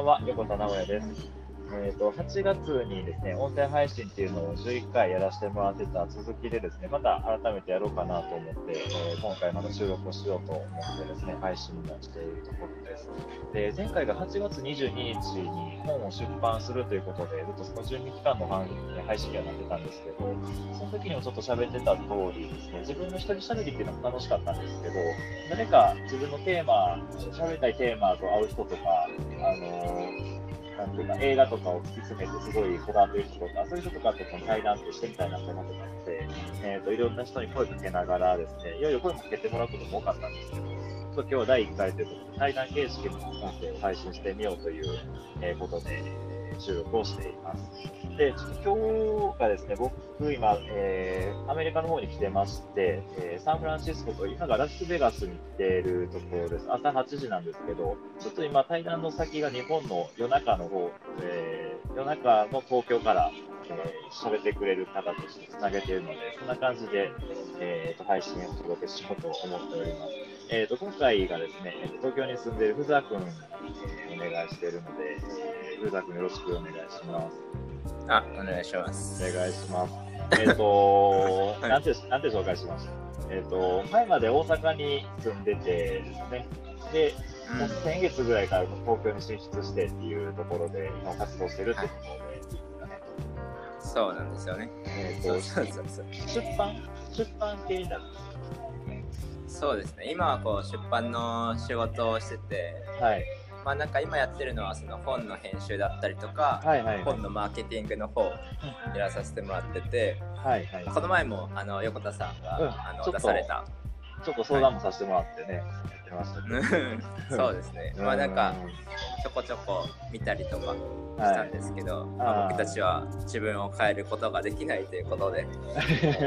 んは、横田直也です。えー、と8月にですね、音声配信っていうのを11回やらせてもらってた続きでですね、また改めてやろうかなと思って、えー今回また収録をしようと思ってですね、配信をしているところです。で、前回が8月22日に本を出版するということで、ずっとその準備期間の範囲で配信にはなってたんですけど、その時にもちょっと喋ってた通りですね、自分の一人喋りっていうのも楽しかったんですけど、誰か自分のテーマ、喋りたいテーマと会う人とか、あのなんていうか、映画とかを突き詰めてすごいこだわってる人とか、そういう人とかとこの対談としてみたいなと思ってたので、えーと、いろんな人に声かけながらですね、いよいよ声かけてもらうことも多かったんですけど、ちょっと今日は第1回ということで、対談形式の音声を配信してみようという、えことで、収録をしています。で、ちょっと今日がですね、僕今、えーアメリカの方に来てまして、えーサンフランシスコと今がラスベガスに来ているところです。朝8時なんですけど、ちょっと今対談の先が日本の夜中の方、えー夜中の東京からえー喋ってくれる方としてつなげているので、そんな感じで、えーと配信をお届けしようと思っております。えー、と今回がですね、えーと東京に住んでいるふざくんにえお願いしているので、えーふざくんよろしくお願いします。あ、お願いします。お願いします。えっ、と、はいなんて、なんて紹介しましたえっ、と、前まで大阪に住んでてですね、で、もう先月ぐらいから東京に進出してっていうところで、今活動してるってころで、いい。そうなんですよね。えっ、と、そうそうそうそう。出版、出版系になる。そうですね。今はこう出版の仕事をしてて、はい。まあなんか今やってるのはその本の編集だったりとか、はいはいはい。本のマーケティングの方をやらさせてもらってて、はいはい。この前もあの横田さんが、うんあの出された。ちょっと相談もさせてもらってね、やってましたけど。そうですね。まあなんかちょこちょこ見たりとかしたんですけど、まあ、あー僕たちは自分を変えることができないということで、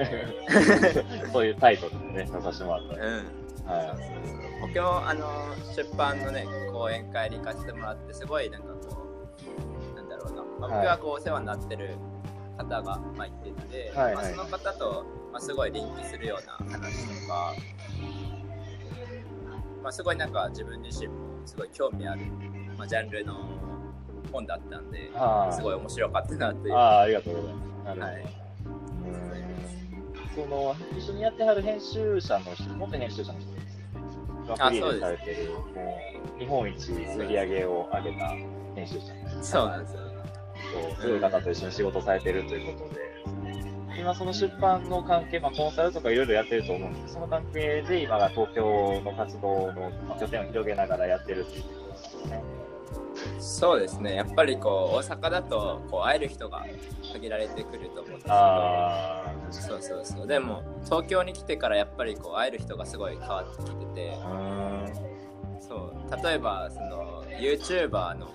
そういうタイトルでね、出させてもらったうん。はそうそう今日あの出版のね講演会に行かせてもらってすごいなんかこうなんだろうな、まあ、はい僕がこうお世話になってる方が、まあ、いてて、はいはいまあ、その方と、まあ、すごいリンクするような話とか、まあ、すごいなんか自分自身もすごい興味ある、まあ、ジャンルの本だったんで。すごい面白かったなという。ああ、ありがとうございます。なるほど。はいうんその一緒にやってはる編集者の人、元編集者の人。がフリーでされてる、もう日本一売り上げを上げた編集者そうなんですよね。そういう方と一緒に仕事されてるということで、今その出版の関係、まあ、コンサルとかいろいろやってると思うんですけど、その関係で今が東京の活動のまあ拠点を広げながらやってるっていうことですよね。そうですね。やっぱりこう大阪だとこう会える人が限られてくると思うんですけど。あそうそうそう。でも東京に来てからやっぱりこう会える人がすごい変わってきてて。そう例えばその YouTuber の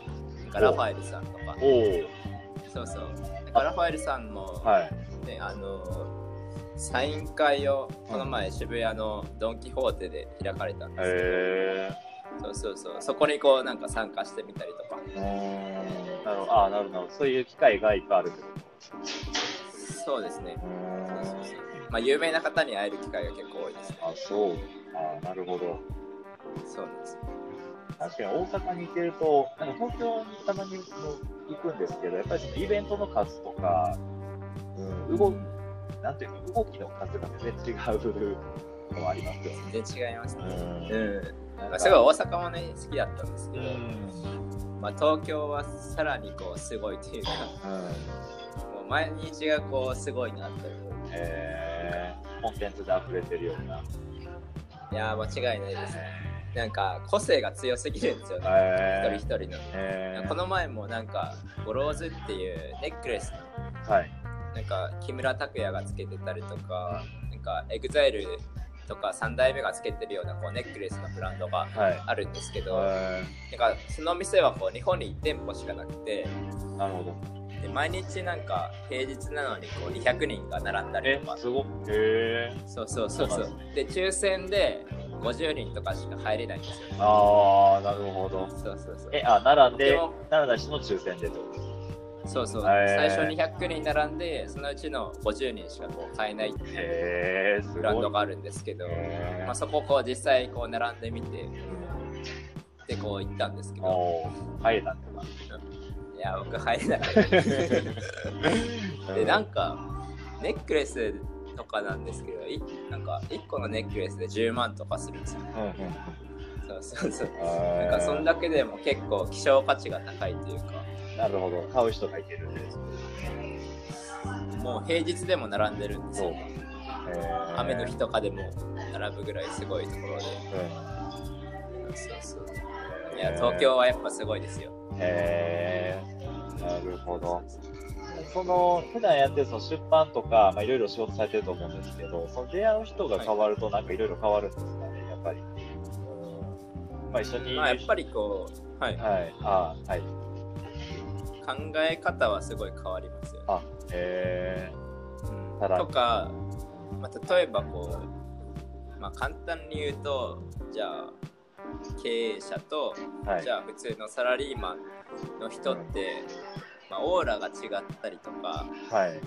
ガラファエルさんとか、おそうそう。ガラファエルさんも。ねあのサイン会をこの前渋谷のドン・キホーテで開かれたんですけど、へそうそうそう。そこにこうなんか参加してみたりとか。なるほど。ああ、なるほど。そういう機会がいっぱいあるってこそうですね。と。そうそうそうまあ有名な方に会える機会が結構多いですね。あ、そう。あなるほど。そうなんですよ。確かに大阪に行けると、なんか東京にたまに行くんですけど、やっぱりそのイベントの数とか、うん、動なんていうの、動きの数が全然違うのもありますよね。全然違いますね。うんまあ、すごい大阪もね、好きだったんですけど、うん。まあ、東京はさらにこうすごいというか、うん。もう毎日がこうすごいなという。えー、コンテンツで溢れてるような。いやー、間違いないですね。なんか個性が強すぎるんですよね。え一人一人の。えー、この前もなんか、 goro's っていうネックレスのはい。なんか木村拓哉がつけてたりとか、なんか EXILE とか3代目がつけてるようなこうネックレスのブランドがはい。あるんですけど、えなんかその店はこう日本に1店舗しかなくて、ー、なるほど。で毎日なんか平日なのにこう200人が並んだりとか、、えすごっ。へえー。そうそうそうそう。で抽選で50人とかしか入れないんですよ。あー、なるほど。そうそうそう。え、あ、並んで並んだ人の抽選でってことですそうそう。最初に100人並んで、そのうちの50人しかこう買えないっていう。ブランドがあるんですけど、まあ、そこをこう実際こう並んでみて、ってこう行ったんですけど、入れたんだいや、僕入れなかった。で、なんか、ネックレスとかなんですけど、いなんか1個のネックレスで10万とかするんですよ。うんうんそうそうそう。えーなんかそんだけでも結構希少価値が高いというか、なるほど買う人がいてるんでもう平日でも並んでるんですよ。えー雨の日とかでも並ぶぐらいすごいところで。うんそうそう。いや、東京はやっぱすごいですよ。へえなるほど。その普段やってるその出版とか、まあ、いろいろ仕事されてると思うんですけど、その出会う人が変わると、なんかいろいろ変わるんですかね、やっぱり。うんまあ、一緒にまあやっぱりこう、はい、はい、あはい。考え方はすごい変わりますよね。あ、へうんただとか、まあ、例えばこう、まあ、簡単に言うとじゃあ経営者と、えはい。じゃあ普通のサラリーマンの人って、まあ、オーラが違ったりとかはい。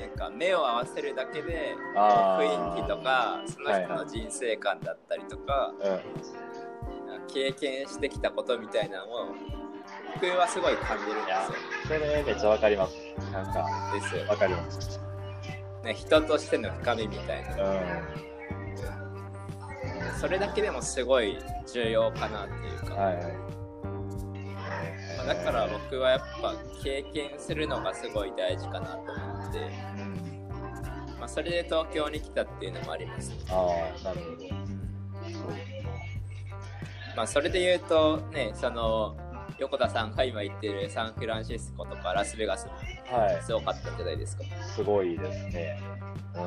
なんか目を合わせるだけで雰囲気とかその人の人生観だったりとか、うん。経験してきたことみたいなのを僕はすごい感じるんです、それめっちゃわかります。なんか、よ。ですよわかります。ね。人としての深みみたいな。うん。それだけでもすごい重要かなっていうか、はい。まあ、だから僕はやっぱ経験するのがすごい大事かなと思って、うん。まあ、それで東京に来たっていうのもあります、ああ、なるほど。まあそれで言うとねその横田さんが今言ってるサンフランシスコとかラスベガスもはい。すごかったんじゃないですか？すごいですね。う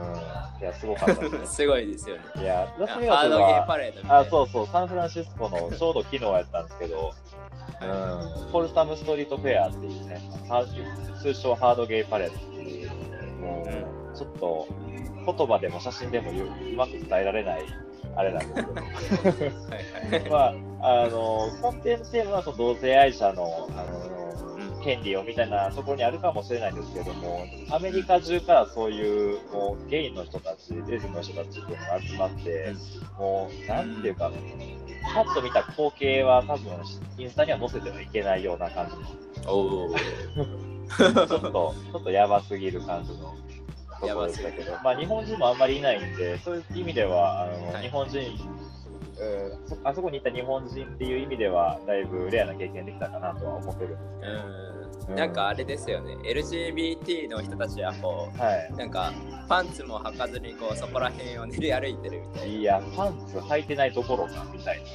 ん。いや、すごかったですね。すごいですよねいや、ラスハベガスは、あ、そうそう、サンフランシスコのちょうど昨日やったんですけど、うん、フォルサムストリートフェアっていうね、通称ハードゲーパレードっていう、もう、ちょっと言葉でも写真でもううまく伝えられないあれなんですけど、はいはい。まあ、あの、コンテンツテーマはその同性愛者の、あの、権利をみたいなところにあるかもしれないんですけども、アメリカ中からそういうもうゲイの人たち、レズの人たちっていうのが集まって、もう、なんていうか、パッと見た光景は多分、インスタには載せてはいけないような感じの、ちょっと、ちょっとやばすぎる感じのところでしたけど、まあ日本人もあんまりいないんで、そういう意味では、あの、はい。日本人、うんそあそこにいた日本人っていう意味では、だいぶレアな経験できたかなとは思ってるんですうん。なんかあれですよね。LGBT の人たちはこけど、はうなんかパンツも履かずにこうそこら辺を練り歩いてるみたいい。いや、パンツ履いてないどころか、みたいな。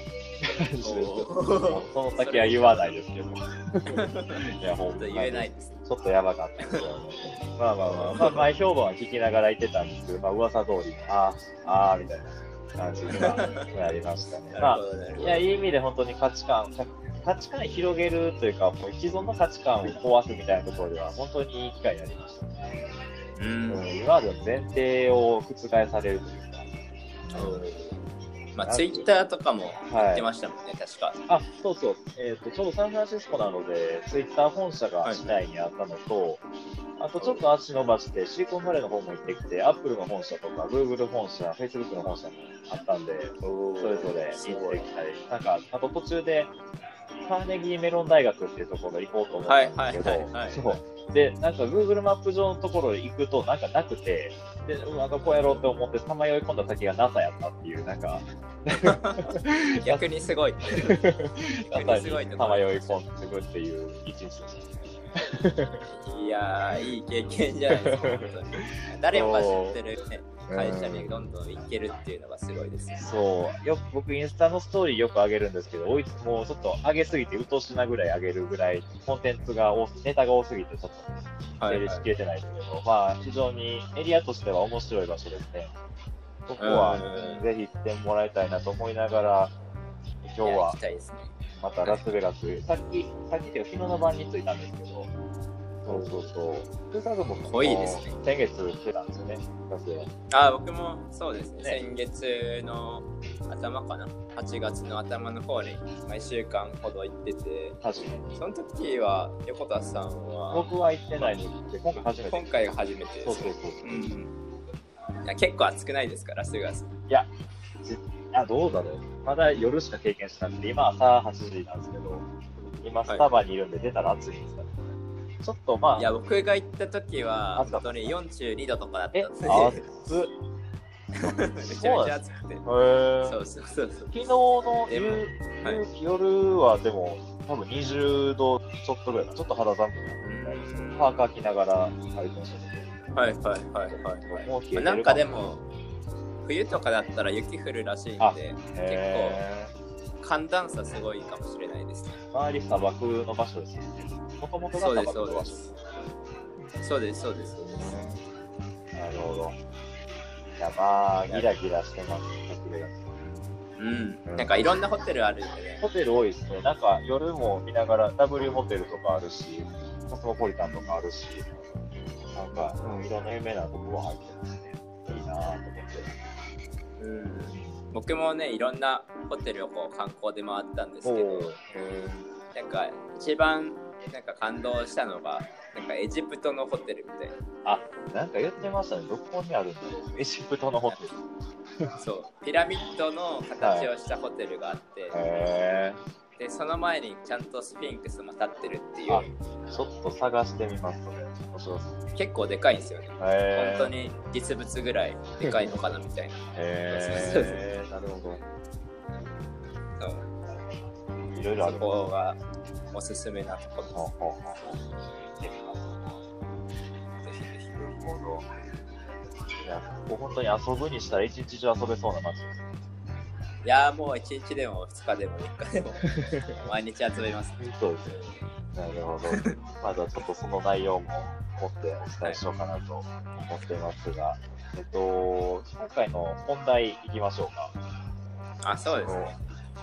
その先は言わないですけど。いや、ほんなと言えないですちょっとやばかったですよね。まあまあまあ、まあ、前評判は聞きながら言ってたんですけど、まあ噂通り、ああ、ああ、みたいな感じにはなりました ね。まあいや、いい意味で本当に価値観、価値観広げるというか、もう既存の価値観を壊すみたいなところでは、本当にいい機会になりましたね。ううんん、今までの前提を覆されるというか。まあツイッターとかも言ってましたもんね、確か。あ、そうそう。えっ、と、ちょうどサンフランシスコなので、ツイッター本社が市内にあったのと、あとちょっと足伸ばして、シリコンバレーの方も行ってきて、アップルの本社とか、グーグル本社、フェイスブックの本社もあったんで、それぞれ行ってきたり、なんか、あと途中で、カーネギーメロン大学っていうところ行こうと思ったんですけはいはいはいはいど、なんか Google マップ上のところ行くとなんかなくて、で、うんなんかこうやろうって思って、さまよい込んだ先が NASA やったっていう、なんか、逆にすごい。NASA すごいにさまよい込んでくっていう一日。いやーいい経験じゃないですか誰もが知ってる、ね、会社にどんどん行けるっていうのがすごいですよそう、よく僕インスタのストーリーよく上げるんですけど、追いつもうちょっと上げすぎて、うとしなぐらい上げるぐらい、コンテンツが多す、ネタが多すぎて、ちょっと整理しきれてないですけど、まあ、非常にエリアとしては面白い場所ですね。ここはうん。ぜひ行ってもらいたいなと思いながら、今日はまたラスベガス、さっき、さっき昨日の晩に着いたんですけど、そうそうそう。も濃いですね先月来てたんですよね。あー僕もそうですねね先月の頭かな8月の頭の方に1週間ほど行ってて確かに。その時は横田さんは僕は行ってないので、今回初めて。今回が初めてですそうそうそう。うんいや結構暑くないですかラスベガスいや、じあ、どうだろう。まだ夜しか経験してなくて、今朝8時なんですけど、今スタバにいるんで出たら暑いんですかね。ちょっとまあ、いや、僕が行った時は、本当に42度とかだったえ、んで、暑っ。めちゃめちゃ暑くて。そうそうそう。昨日の夕はい夜はでも、多分20度ちょっとぐらいか、ちょっと肌寒くなってパーカー着ながら歩いてましたね。はいはいはいはい、はい。なんかでも、冬とかだったら雪降るらしいんあで、へ結構寒暖差すごいかもしれないですね。ー周り砂漠の場所ですよね。もともとがそうです砂漠の場所そうです。そうですそうです。なるほど。いや、まあ、ギラギラしてます、隠れ家うん。なんかいろんなホテルあるんでね。ホテル多いですね。なんか夜も見ながら W ホテルとかあるし、コスモポリタンとかあるし、なんか、うん、いろんな有名なところ入ってますね。いいなぁと思って。うん。僕もね、いろんなホテルをこう観光で回ったんですけど、なんか一番なんか感動したのが、なんかエジプトのホテルみたいあ、なんか言ってましたね。どこにあるんだろう。エジプトのホテル。な。そう。ピラミッドの形をしたホテルがあって、へで、その前にちゃんとスフィンクスも立ってるっていあう、ー。ちょっと探してみます、それ。面白そう。結構でかいんですよね。へー本当。に実物ぐらいでかいのかなみたいな。へー。なるほそうど。いろいろあそる。こがおすすめなところです。ぜひぜひ。いや、ここ本当に遊ぶにしたら一日中遊べそうな街です。いやーもう1日でも2日でも3日でも 毎日集めます。そうですね。なるほど。まだちょっとその内容も持ってお伝えしようかなと思っていますが、えっと、今回の本題いきましょうか。あ、そうですね。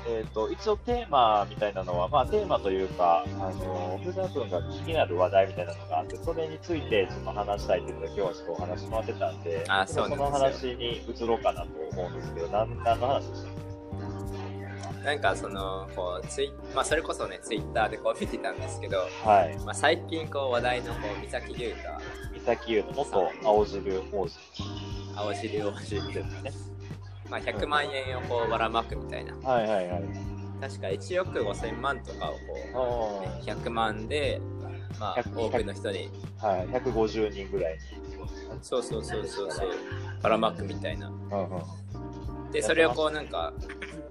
えっと、一応テーマみたいなのは、まあテーマというか、あの、福田君が気になる話題みたいなのがあって、それについてちょっと話したいということで、今日はちょっとお話し回ってたんで、その話に移ろうかなと思うんですけど、何の話でしたなんかそのこうツイ、まあ、それこそねツイッターでこう見てたんですけど、はい。まあ、最近こう話題のこう三崎優太三崎優の元青汁王子青汁王子ですね。まあ、100万円をこうばらまくみたいなはいはいはい。確か1億5000万とかをこう、ね、100万で、まあ、100多くの人にはい、150人ぐらいに。そうそうそうそうそうばらまくみたいなうんうん。でそれをこうなんか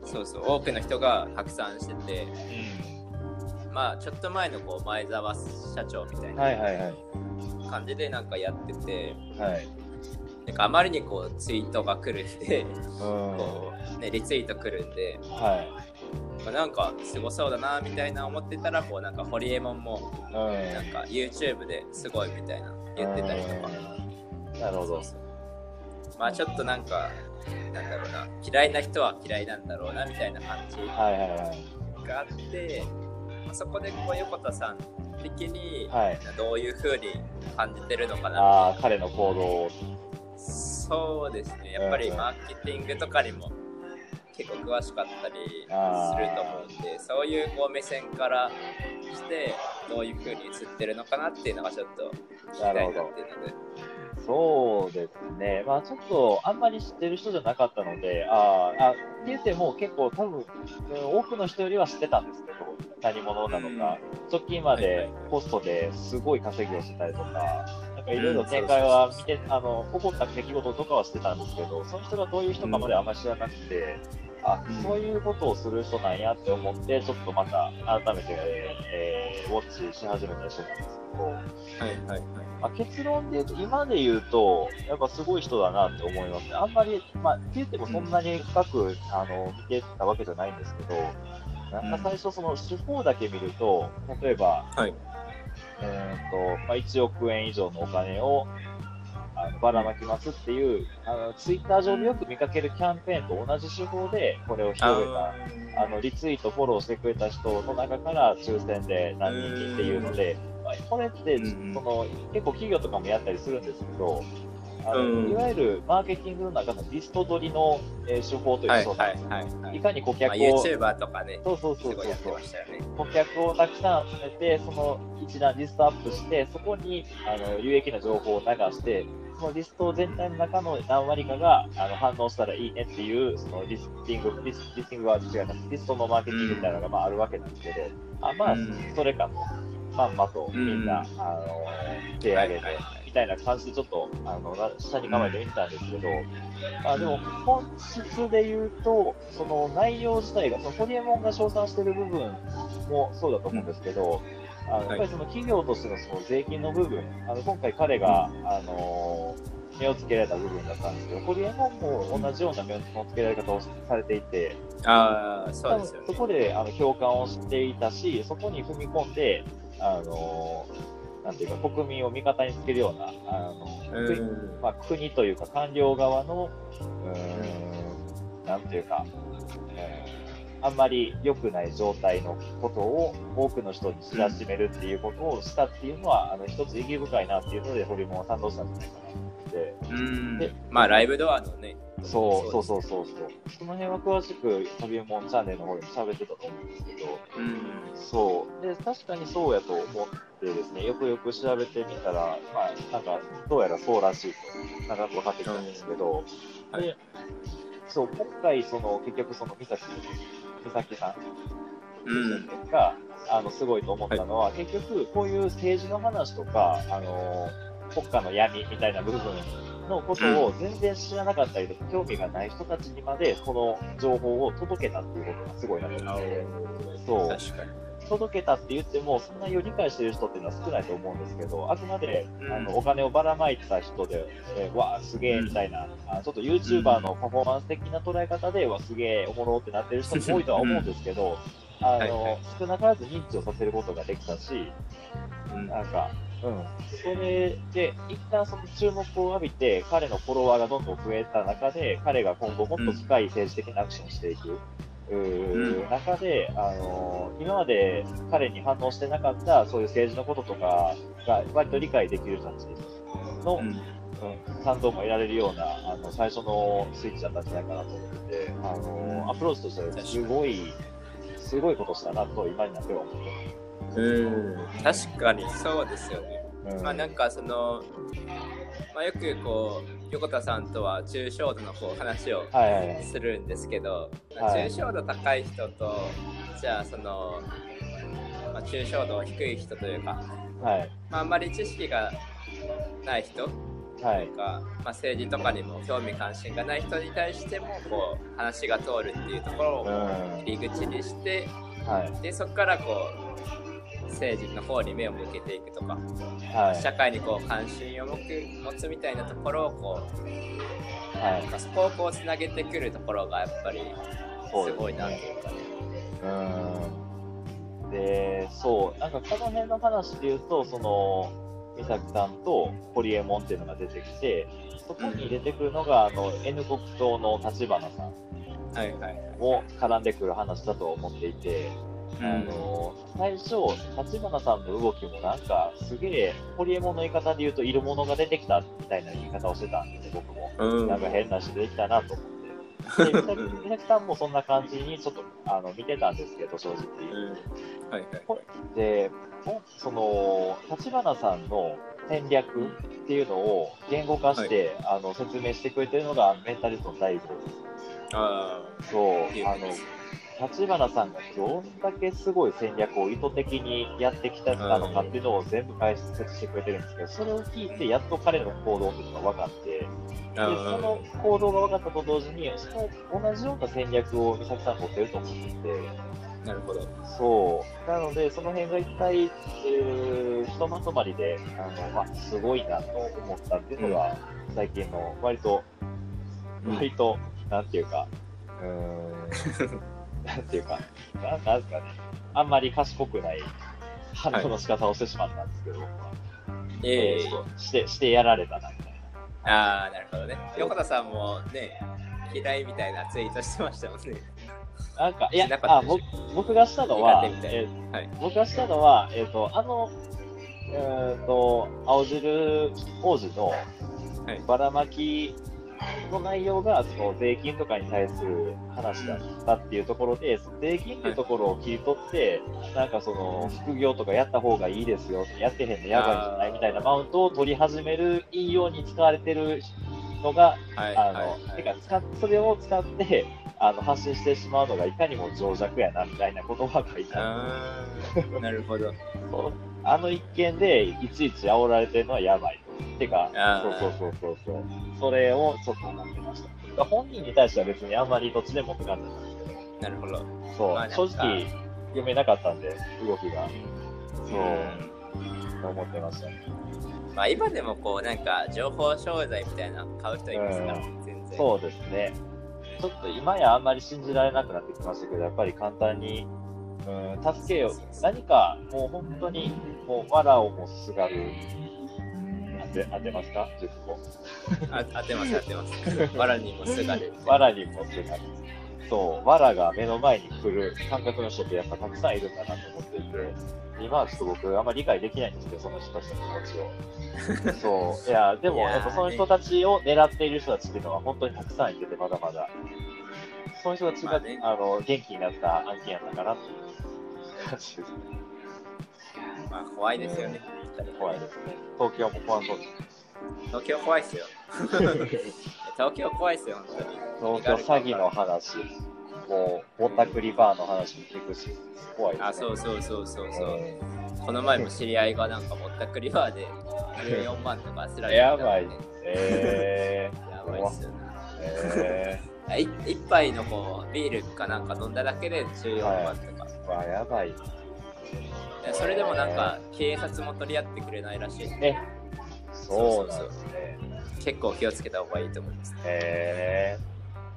そうそう多くの人が拡散しててまあちょっと前のこう前澤社長みたいな。感じでなんかやっててはい。なんかあまりにこうツイートが来るんで、うん。こうね、リツイート来るんで、はい。まあ、なんかすごそうだなみたいな思ってたらこうなんかホリエモンもうん。なんか YouTube ですごいみたいな言ってたりとかうんなるほど。まあちょっとなんかなんだろうな。嫌いな人は嫌いなんだろうなみたいな感じはいはいはい。があって、まあ、そこでこう横田さん的にはい。どういう風に感じてるのかな。ああ、彼の行動を。そうですね。やっぱりマーケティングとかにも結構詳しかったりすると思うんでそういうこう目線からしてどういう風に映ってるのかなっていうのがちょっと聞きたいなっていうのでそうですね。まあちょっと、あんまり知ってる人じゃなかったので、あーあ、って言っても結構多分、うん多くの人よりは知ってたんですけど、何者なのか。直近までいポストですごい稼ぎをしてたりとか、なんかいろいろ展開は見て、あの、起こった出来事とかはしてたんですけど、その人がどういう人かまであんまり知らなくて、あうん、そういうことをする人なんやって思って、ちょっとまた改めて、えーウォッチし始めたりしてたんですけど、はいはいはい。まあ、結論で言うと、今で言うと、やっぱすごい人だなって思います。ね。あんまり、まあ、って言ってもそんなに深く、あの見てたわけじゃないんですけど、なんか最初、その手法だけ見ると、例えば、はい。えーとまあ、1億円以上のお金をあのばらまきますっていう、あのツイッター上でよく見かけるキャンペーンと同じ手法で、これを広げた。あのリツイート、フォローしてくれた人の中から抽選で何人にっていうので、まあこれってうんその結構企業とかもやったりするんですけど、あのうん。いわゆるマーケティングの中のリスト取りの、えー手法というはいか、はいはいはい。いかに顧まあ、客を、YouTuber とかねそうそうすそうそう。ね。顧客をたくさん集めて、その一覧リストアップして、そこにあの有益な情報を流して、そのリスト全体の中の何割かがあの反応したらいいねっていう、そのリスティング、リスリスティングは違います。リストのマーケティングみたいなのがまああるわけなんですけど、あまあ、それかと、まんまとみんな、あの手上げて、みたいな感じでちょっとあの下に構えてみたんですけど、あでも本質で言うと、その内容自体が、そのホリエモンが称賛している部分もそうだと思うんですけど、あのやっぱりその企業としてのその税金の部分、あの今回彼が、あの目をつけられた部分だったんですけど、ホリエモンも同じような目をつけられ方をされていて、あそうですよ、ね、そこであの共感をしていたし、そこに踏み込んで、あのなんていうか、国民を味方につけるような、あのまあ、国というか官僚側の、うん、なんていうか、あんまり良くない状態のことを多くの人に知らしめるっていうことをしたっていうのは、あの一つ意義深いなっていうので、ホリモンは賛同したんじゃないかなってうん。でまあ、ライブドアのね、そうそうそうそう。そう。その辺は詳しく、ホリモンチャンネルの方でも喋ってたと思うんですけど、うん、そう。で、確かにそうやと思ってですね、よくよく調べてみたら、まあ、なんか、どうやらそうらしいと、なんか分かってきたんですけど、うん、で、そう、今回、その、結局、その、美咲美咲さんが、うん、あのすごいと思ったのは、はい、結局、こういう政治の話とか、あの国家の闇みたいな部分のことを全然知らなかったりとか、興味がない人たちにまで、この情報を届けたっていうことがすごいなと思って、そう届けたって言っても、そんなに理解してる人っていうのは少ないと思うんですけど、あくまで、あのお金をばらまいてた人で、えー、わあ、すげえみたいな、あちょっと YouTuber のパフォーマンス的な捉え方で、わすげえおもろってなってる人も多いとは思うんですけど、あの、少なからず認知をさせることができたし、なんか、うん、それで、一旦その注目を浴びて、彼のフォロワーがどんどん増えた中で、彼が今後もっと深い政治的なアクションをしていく。う中で、あの今まで彼に反応してなかったそういう政治のこととかが割と理解できる人たちの、うん、うん、賛同も得られるようなあの最初のスイッチだったんじゃないかなと思ってて、あのアプローチとしてはすごい、すごいことしたなと今になっては思って。うん。確かにそうですよね。うん、まあなんかその、まあ、よくこう横田さんとは抽象度のこう話をするんですけど、はいはい、抽象度高い人とじゃあその、まあ、抽象度低い人というか、はい。まあ、あんまり知識がない人はい。まあ、政治とかにも興味関心がない人に対してもこう話が通るっていうところを入り口にして、はい、でそこからこう政治の方に目を向けていくとか、はい、社会にこう関心を持つみたいなところをこう、はい、そこをこうつなげてくるところがやっぱりすごいなというかね。うん。でそう。なんかこの辺の話で言うとその美咲さんとホリエモンっていうのが出てきてそこに出てくるのが、あの N 国党の立花さんも絡んでくる話だと思っていて、あの最初、立花さんの動きもなんか、すげえ、ホリエモンの言い方で言うと、いるものが出てきたみたいな言い方をしてたんで、僕も。うん、なんか変な人出てきたなと思って。で、美咲さんもそんな感じにちょっとあの見てたんですけど、正直。うんはいはい、で、その、立花さんの戦略っていうのを言語化して、はい、あの説明してくれてるのがメンタリストの大悟です。あそう、あの、立花さんがどんだけすごい戦略を意図的にやってきたのかっていうのを全部解説してくれてるんですけど、それを聞いて、やっと彼の行動っていうのが分かって、でその行動が分かったと同時に、その同じような戦略を美咲さん持ってると思ってて、なるほど。そう。なので、その辺が一体、えー、ひとまとまりで、あの、まあ、すごいなと思ったっていうのが、最近の、割と、割と、なんていうか、うーん、なんていうか、なんなんですかね、あんまり賢くない反応の仕方をしてしまったんですけど、僕は。ええー、して、してやられたな、みたいな。ああ、なるほどね。横田さんもね、嫌いみたいなツイートしてましたもんね。なんか、いや、あ僕僕がしたのは、えーはい、僕がしたのは、えっ、ー、と、あの、えっ、ー、と、青汁王子のばらまきの内容がその税金とかに対する話だったっていうところで、税金っていうところを切り取って、なんかその副業とかやった方がいいですよ、やってへんのやばいんじゃないみたいなマウントを取り始める引用に使われてるのが、はいあの、てか使っ、それを使って、あの、発信してしまうのがいかにも情弱やな、みたいな言葉が書いてある。あーなるほど。そうあの一件でいちいち煽られてるのはやばい。てかあ、そうーそうそうそうそう。それをちょっと思ってました。本人に対しては別にあんまりどっちでもって感じなんですけど、なるほど。そう、まあ正直読めなかったんで、動きが。そう、うん思ってましたね。まあ今でもこうなんか情報商材みたいなの買う人いますから、う全然。そうですね。ちょっと今やあんまり信じられなくなってきましたけど、やっぱり簡単に、うん、助けを、何かもう本当に、もう、藁をもすがる、当て、当てますか ?10 個。あ当てます当てます。わらにもすがる。藁にもすがる。そう、藁が目の前に来る感覚の人ってやっぱたくさんいるんだなと思っていて、今はちょっと僕あんまり理解できないんですけど、その人たちの気持ちを。そう。いや、でもいやっぱその人たちを狙っている人たちっていうのは本当にたくさんいてて、まだまだ。その人たちが、まあねあの、元気になった案件やったかなっていう感じですね。まあ怖いですよね。怖いですね。東京も怖そうです。東京怖いっすよ。東京怖いっすよ、本当に。東京詐欺の話、もう、ぼったくりバーの話も聞くし、怖いですね。あ、そうそうそうそうそう。うんこの前も知り合いがなんかぼったくりバーで 14万とかすられやばい。えやばいっすよね。ー、えあい一杯のこうビールかなんか飲んだだけで14万とか。ー、わ、やばい。でそれでもなんか警察も取り合ってくれないらしい。え、そうなんですね。結構気をつけた方がいいと思います。え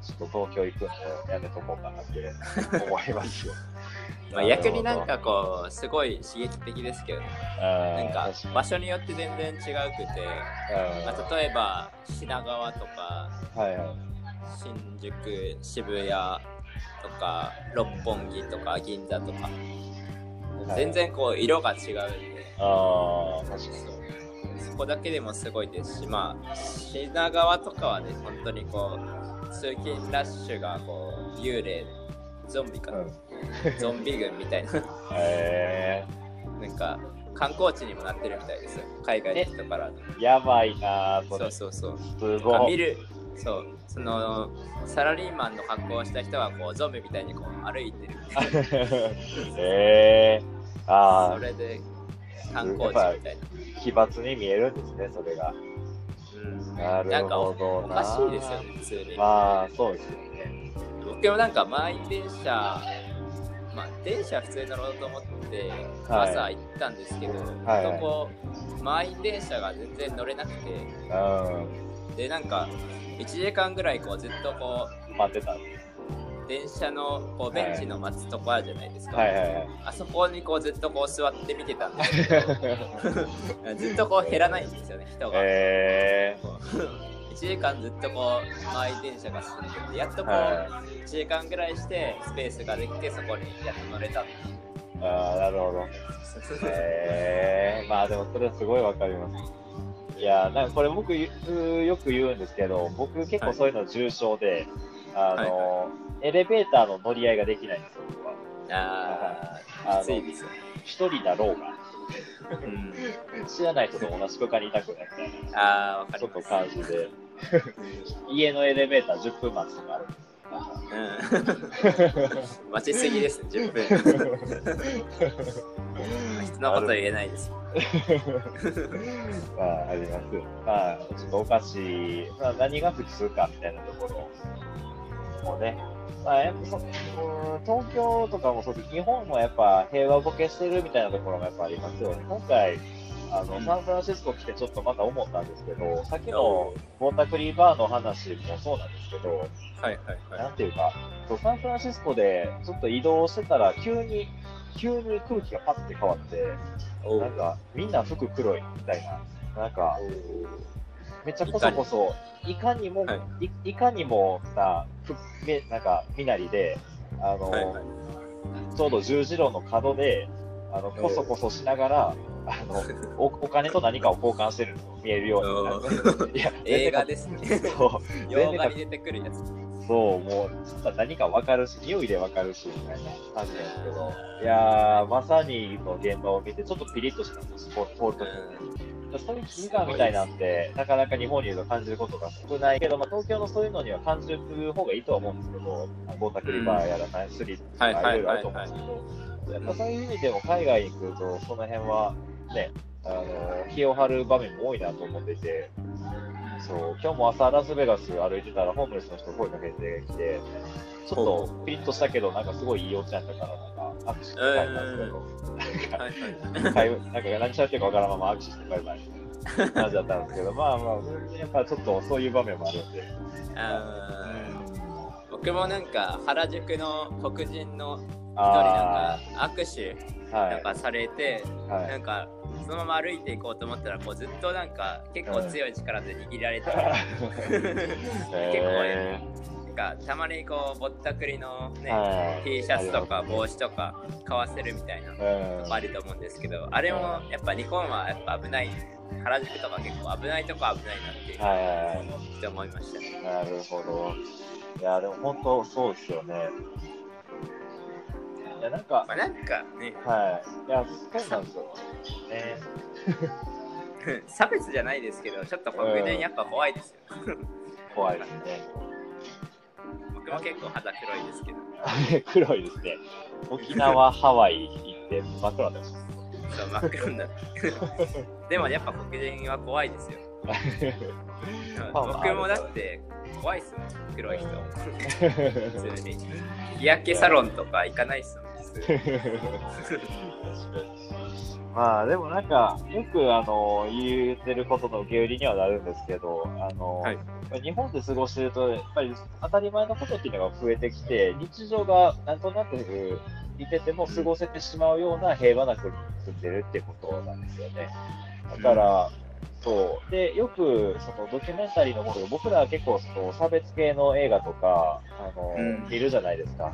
ー、ちょっと東京行くのやめとこうかなって 思いますよ。まあ、逆になんかこうすごい刺激的ですけど、ななんか場所によって全然違うくて、まあ、例えば品川とかはいはい。新宿、渋谷とか六本木とか銀座とか、はい全然こう色が違うんで、ああ、確かに。そこだけでもすごいですし、まあ、品川とかはね、本当にこう、通勤ラッシュがこう、幽霊、ゾンビかな、うんゾンビ軍みたいな、えなんか、観光地にもなってるみたいですよ。海外の人から。ー、やばいな。そうそうそう。すごい。見る、そう、その、サラリーマンの格好をした人はこう、ゾンビみたいにこう歩いてる。えー、ああ、それで観光地みたいな。奇抜に見えるんですね、それが。うんなるなんかおほどな。かしいですよね、普通に。まあ、そうですよね。僕もなんか満員電車、まあ、電車普通に乗ろうと思ってはい朝行ったんですけど、はいほんとこう満員電車が全然乗れなくてうでなんか1時間ぐらいこうずっとこん、待ってた。う電車のこうベンチの待つとこあるじゃないですか、はいはいはい。あそこにこうずっとこう座って見てたんですけどずっとこう減らないんですよね人が、えこう1時間ずっとこう満員電車が進んでてやっとこう、は1時間ぐらいしてスペースができてそこにやっと乗れたっていうー、ああ、なるほど。えー、まあでもそれはすごいわかります。いやーなんかこれ僕よく言うんですけど、僕結構そういうの重症で、あの、エレベーターの乗り合いができないんですよ、僕は。ああ、きついですよね。一人だろうが、うん、知らない人と同じ空間にいたくないみたいな。あちょっと。感じで、家のエレベーター10分待つとかあるんですようん、待ちすぎですね、10分。人のこと言えないです。まあ、あります。まあ、ちょっとおかしい、まあ、何が普通かみたいなところもね、まあ、やっぱそうん東京とかもそうです。日本もやっぱ平和ボケしてるみたいなところもやっぱありますよね。今回、あの、うん。サンフランシスコ来てちょっとまた思ったんですけど、さっきのボータクリーバーの話もそうなんですけど、はいはいはなんていうか、そうサンフランシスコでちょっと移動してたら、急に、急に空気がパッて変わって、い。なんか、みんな服黒いみたいな。なんか、めっちゃこそこそ、いかにも、、はいいかにもな、なんか、身なりで、あの、はいはいちょうど十字路の角で、あの、こそこそしながら、あのお お金と何かを交換してるの見えるようにいや映画ですね。そう洋画に出てくるやつ。そう、もう、何か分かるし、匂いで分かるし、みたいな感じなんですけど、いやー、まさにの現場を見て、ちょっとピリッとしたんです、通るときに。そういう危機感みたいなんて、なかなか日本にいると感じることが少ないけど、まあ、東京のそういうのには感じる方がいいとは思うんですけど、ゴータクリバーやらない、スリーとかいろいろあると思うんですけど、やっぱそういう意味でも海外に来ると、その辺はね、あの気を張る場面も多いなと思ってて、そう今日も朝ラスベガス歩いてたら、ホームレスの人声かけてきて、ちょっとピリッとしたけど、なんかすごいいいおっちゃんだから、なんか握手して帰ったんですけど、なんか、なんか何しゃべってるかわからんまま握手してバイバイみたいな感じだったんですけど、まあまあ、やっぱちょっとそういう場面もあるんで。あ僕もなんか原宿の黒人の一人なんか握手なんかされて、はい、なんかそのまま歩いていこうと思ったらこうずっとなんか結構強い力で握られて、結構、なんかたまにこうぼったくりのね、はい、T シャツとか帽子とか買わせるみたいなのあると思うんですけど、あれもやっぱ日本はやっぱ危ない。原宿とか結構危ないとこ危ないなっていう、はい、って思いました、なるほど。いやでも本当そうですよねいや、なんか、まあ、なんかね、はい。いや、そうなんですよ。ね。差別じゃないですけど、ちょっと黒人やっぱ怖いですよ。怖いですね。僕も結構肌黒いですけど。黒いですね。沖縄、ハワイ行って真っ黒だし。そう、真っ黒になって。でもやっぱ黒人は怖いですよ。僕もだって怖いっすもん、黒い人。普通に。日焼けサロンとか行かないっすもん。まあでもなんか、よくあの言ってることの受け売りにはなるんですけど、あの、はい、日本で過ごしてると、やっぱり当たり前のことっていうのが増えてきて、日常がなんとなくいてても過ごせてしまうような平和な国に住んでるってことなんですよね。だから、そう。で、よく、そのドキュメンタリーのもの僕らは結構、その差別系の映画とか、あの、うん、見るじゃないですか。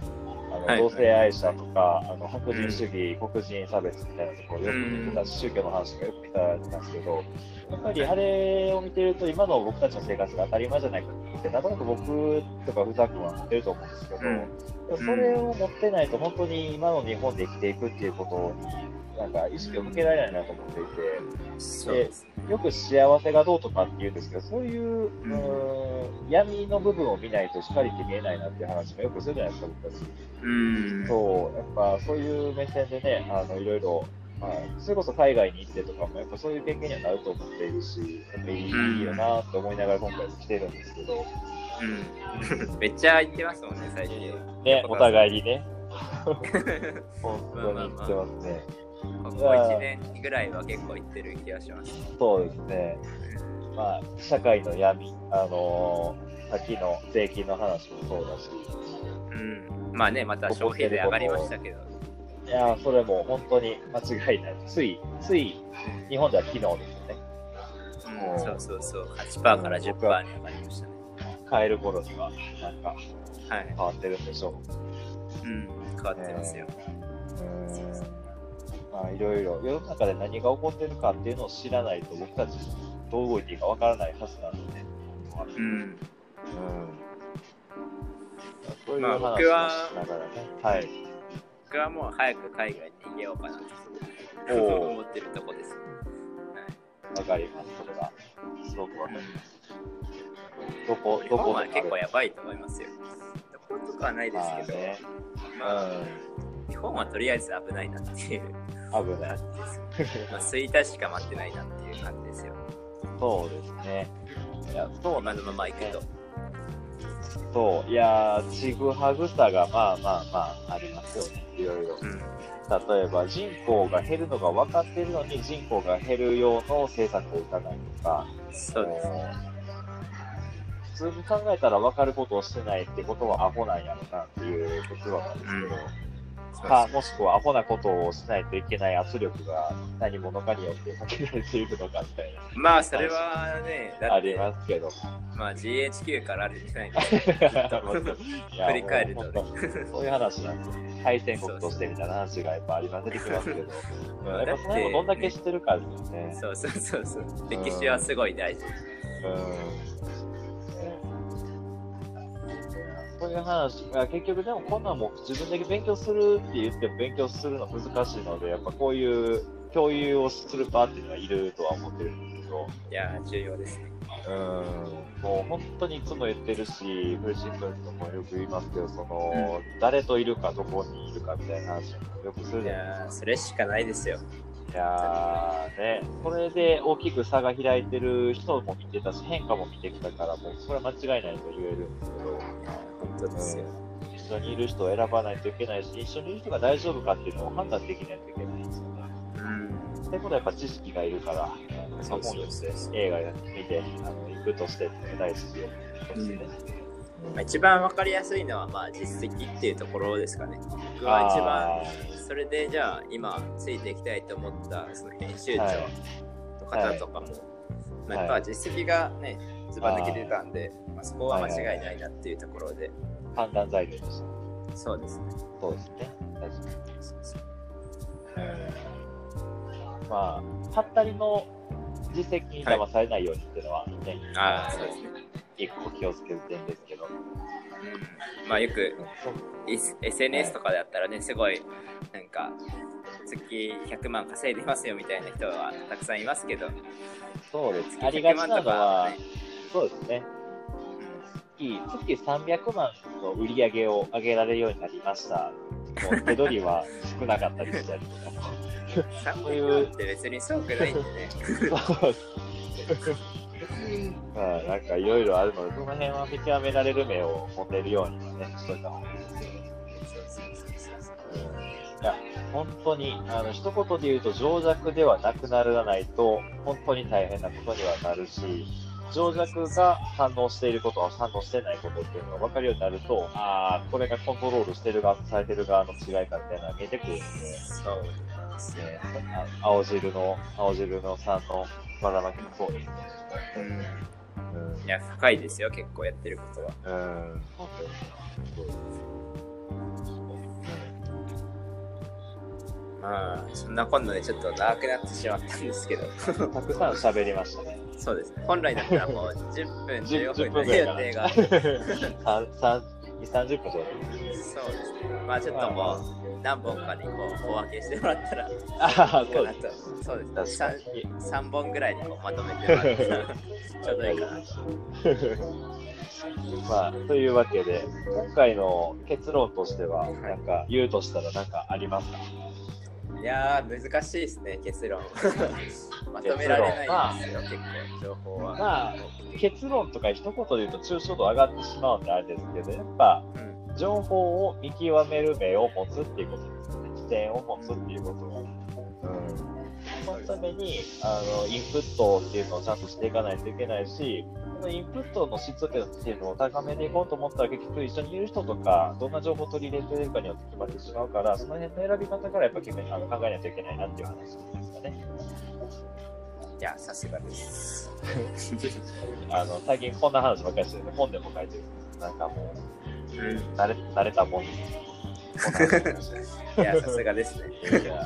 あの、はい、同性愛者とか、あの、白人主義、うん、黒人差別みたいなところよく見てたし、宗教の話とかよく見たんですけど、やっぱりあれを見てると、今の僕たちの生活が当たり前じゃないかって、なかなか僕とかふざくは持ってると思うんですけど、うん、それを持ってないと、本当に今の日本で生きていくっていうことに、なんか意識を向けられないなと思っていて、でよく幸せがどうとかって言うんですけど、そういう、うん、闇の部分を見ないと光って見えないなっていう話もよくするじゃないですか、僕たち。うん、そう、やっぱそういう目線でね、あのいろいろ、まあ、それこそ海外に行ってとかも、やっぱそういう経験にはなると思っているし、やっぱいいよなと思いながら今回来てるんですけど。うん、めっちゃ行ってますもんね、最近。ね、お互いにね。本当に行ってますね。ここ1年ぐらいは結構行ってる気がします。そうですね。まあ、社会の闇、あのー、さっきの税金の話もそうだし。うん。まあね、また消費税上がりましたけど。いやそれも本当に間違いない。つい、つい、日本では昨日ですよね。うん、そうそうそう。8%から10%に上がりましたね。変える頃には、なんか、変わってるんでしょう。うん、変わってますよ。うんまあ、いろいろ世の中で何が起こってるかっていうのを知らないと僕たちどう動いていいかわからないはずなので、うん。うん。そういう話をしながらね、まあ、はい。僕はもう早く海外に逃げようかなと思ってるとこです。わ、はい、かります、それは。すごくわかります。どこ、どこは結構やばいと思いますよ。どことかはないですけど、まあ、ねまあ、日本はとりあえず危ないなっていう。危ない。まあ、吹田しか待ってないなっていう感じですよ。そうですね。いや、そう今のまま行くと。そう、いやちぐはぐさがまあまあまあありますよね、いろいろ。うん、例えば人口が減るのが分かっているのに人口が減る用の政策を打たないとか、そうですね。普通に考えたら分かることをしてないってことはアホなんやろなっていう結論なんですけど、か、もしくはアホなことをしないといけない圧力が何者かによってかけられているのかみたいな。まあ、それはね、ありますけど。まあ、GHQ からあるじゃないですか。振り返ると、ね、そういう話なんですよ。対戦国としてみたいな話がやっぱあります出てきますけど。やっぱそれもどんだけ知ってるかですよね。そうそうそうそう。歴史はすごい大事。うんそういう話が結局でもこんなんも自分だけ勉強するって言っても勉強するの難しいので、やっぱこういう共有をする場っていうのはいるとは思ってるんですけど。いや重要ですね。うん、もう本当にいつも言ってるし、古新聞ともよく言いますけど、その、うん、誰といるか、どこにいるかみたいな話もよくするじゃないですか。それしかないですよ。いやーね、これで大きく差が開いてる人も見てたし、変化も見てきたから、もうそれは間違いないと言えるんですけど、本当ですよ、うん、一緒にいる人を選ばないといけないし、一緒にいる人が大丈夫かっていうのを判断できないといけないんですよね。うん。ってことはやっぱ知識がいるから、そう本読んで映画見てあの行くとして大好きで、うんまあ、一番分かりやすいのはまあ実績っていうところですかね。僕は一番それでじゃあ今ついていきたいと思ったその編集長の方とかも、はい、まあ、やっぱ実績がね、ずば抜けてたんで、まあ、そこは間違いないなっていうところで。判断材料でした。そうですね。そうですね。確かに。まあ、はったりの実績に騙されないようにっていうのは、ね、あそうですね。一個気をつける点ですけど。うん、まあよく、SNS とかであったらね、すごい、なんか、月100万稼いでますよみたいな人はたくさんいますけど、そうです。ありがちなのは、ね、そうですね。月月300万の売り上げを上げられるようになりました。もう手取りは少なかったりしたりとか。そういうって別にすごくないんでね。まあ、なんかいろいろあるので、その辺は見極められる目を持てるようにはね、しといた方がいいですけど。いや、本当に、あの、一言で言うと、情弱ではなくならないと、本当に大変なことにはなるし、情弱が反応していることは反応してないことっていうのが分かるようになると、ああ、これがコントロールしてる側とされてる側の違いかみたいなのが見えてくるんで。青汁の、青汁の3のまきもそうですね。うん。うん、いや、深いですよ、結構やってることは。うん、本当に。そうですまあ、そんな今度でちょっと長くなってしまったんですけど。たくさん喋りましたね。そうですね。本来だったらもう10分、15分の予定が。2、30分そうですね。まあちょっともう何本かにこう小分けしてもらったら、あそうですそうです 3, 3本ぐらいにこうまとめてもらったらちょうどいいかなと。まあ、というわけで、今回の結論としては、なんか言うとしたら何かありますか？いやー、難しいですね、結論。まとめられないですよ、結構、情報は。まあ、結論とか一言で言うと抽象度上がってしまうんであれですけど、やっぱ、うん、情報を見極める目を持つっていうことですよね。視点を持つっていうことが。うんそのためにあのインプットっていうのをちゃんとしていかないといけないし、このインプットの質っていうのを高めていこうと思ったら、結局一緒にいる人とか、どんな情報を取り入れてるかによって決まってしまうから、その辺の選び方からやっぱ結構あの考えないといけないなっていう話ですかね。いや、さすがです。あの最近こんな話ばっかりしてるんで、本でも書いてるなんかもう、うん、慣れ慣れたもんに。いや、さすがですね。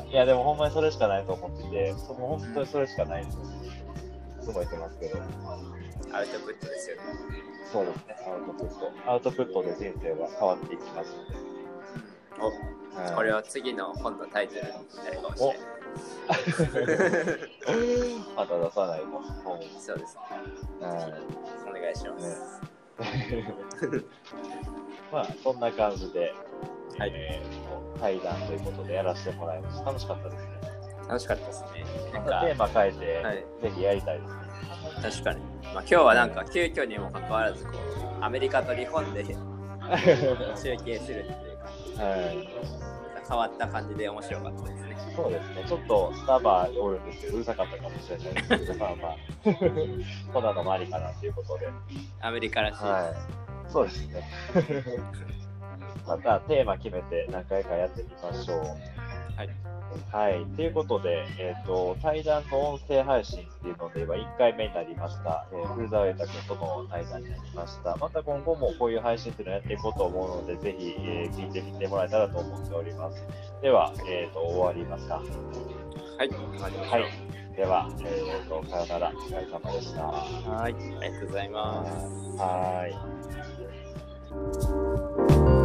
いや、でもほんまにそれしかないと思ってて、その本当にそれしかないです。いつも言ってますけど。アウトプットですよね。そうですね、アウトプット。アウトプットで人生は変わっていきますので。お、これは次の本のタイトルになるかもしれない。また出さないと。そうですね。お願いします。ね、まあ、そんな感じで、はい、えー、対談ということでやらせてもらいました。楽しかったですね。楽しかったですね。なんかテーマ変えて、はい、ぜひやりたいですね。確かに。まあ、今日はなんか急遽にもかかわらずこうアメリカと日本で 中継するっていうか、はい、変わった感じで面白かったですね。そうですね、ちょっとスタバおるんですけど、うるさかったかもしれないですけど、まあまあ、こんなのもありかなということで。アメリカらしい、はい、そうですね。またテーマ決めて何回かやってみましょう。はい。はい。ということで、えっ、ー、と、対談の音声配信っていうのでは1回目になりました。えー、古澤裕太君との対談になりました。また今後もこういう配信っていうのをやっていこうと思うので、ぜひ、えー、聞いてみてもらえたらと思っております。では、えっ、ー、と、終わりますか。はい、終わりまし。はい。では、えっ、と、さよなら。お疲れ様でした。はい、ありがとうございます。はい。